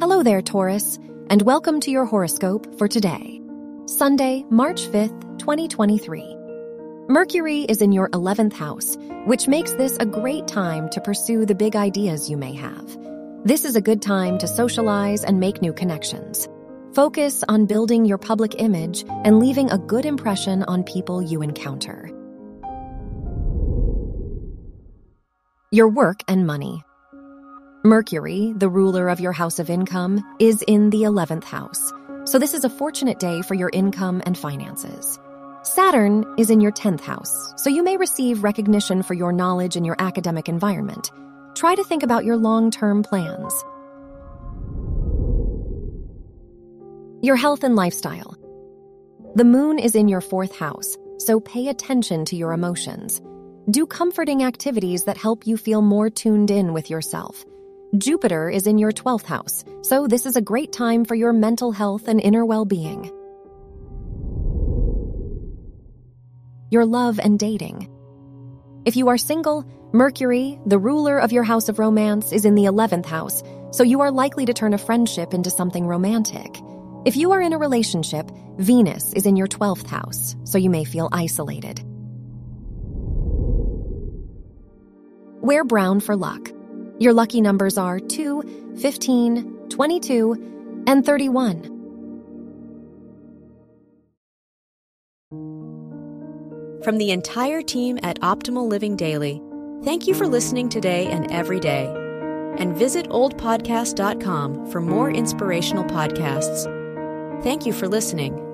Hello there, Taurus, and welcome to your horoscope for today, Sunday, March 5th, 2023. Mercury is in your 11th house, which makes this a great time to pursue the big ideas you may have. This is a good time to socialize and make new connections. Focus on building your public image and leaving a good impression on people you encounter. Your work and money. Mercury, the ruler of your house of income, is in the 11th house, so this is a fortunate day for your income and finances. Saturn is in your 10th house, so you may receive recognition for your knowledge in your academic environment. Try to think about your long term plans. Your health and lifestyle. The moon is in your fourth house, so pay attention to your emotions. Do comforting activities that help you feel more tuned in with yourself. Jupiter is in your 12th house, so this is a great time for your mental health and inner well being. Your love and dating. If you are single, Mercury, the ruler of your house of romance, is in the 11th house, so you are likely to turn a friendship into something romantic. If you are in a relationship, Venus is in your 12th house, so you may feel isolated. Wear brown for luck. Your lucky numbers are 2, 15, 22, and 31. From the entire team at Optimal Living Daily, thank you for listening today and every day. And visit oldpodcast.com for more inspirational podcasts. Thank you for listening.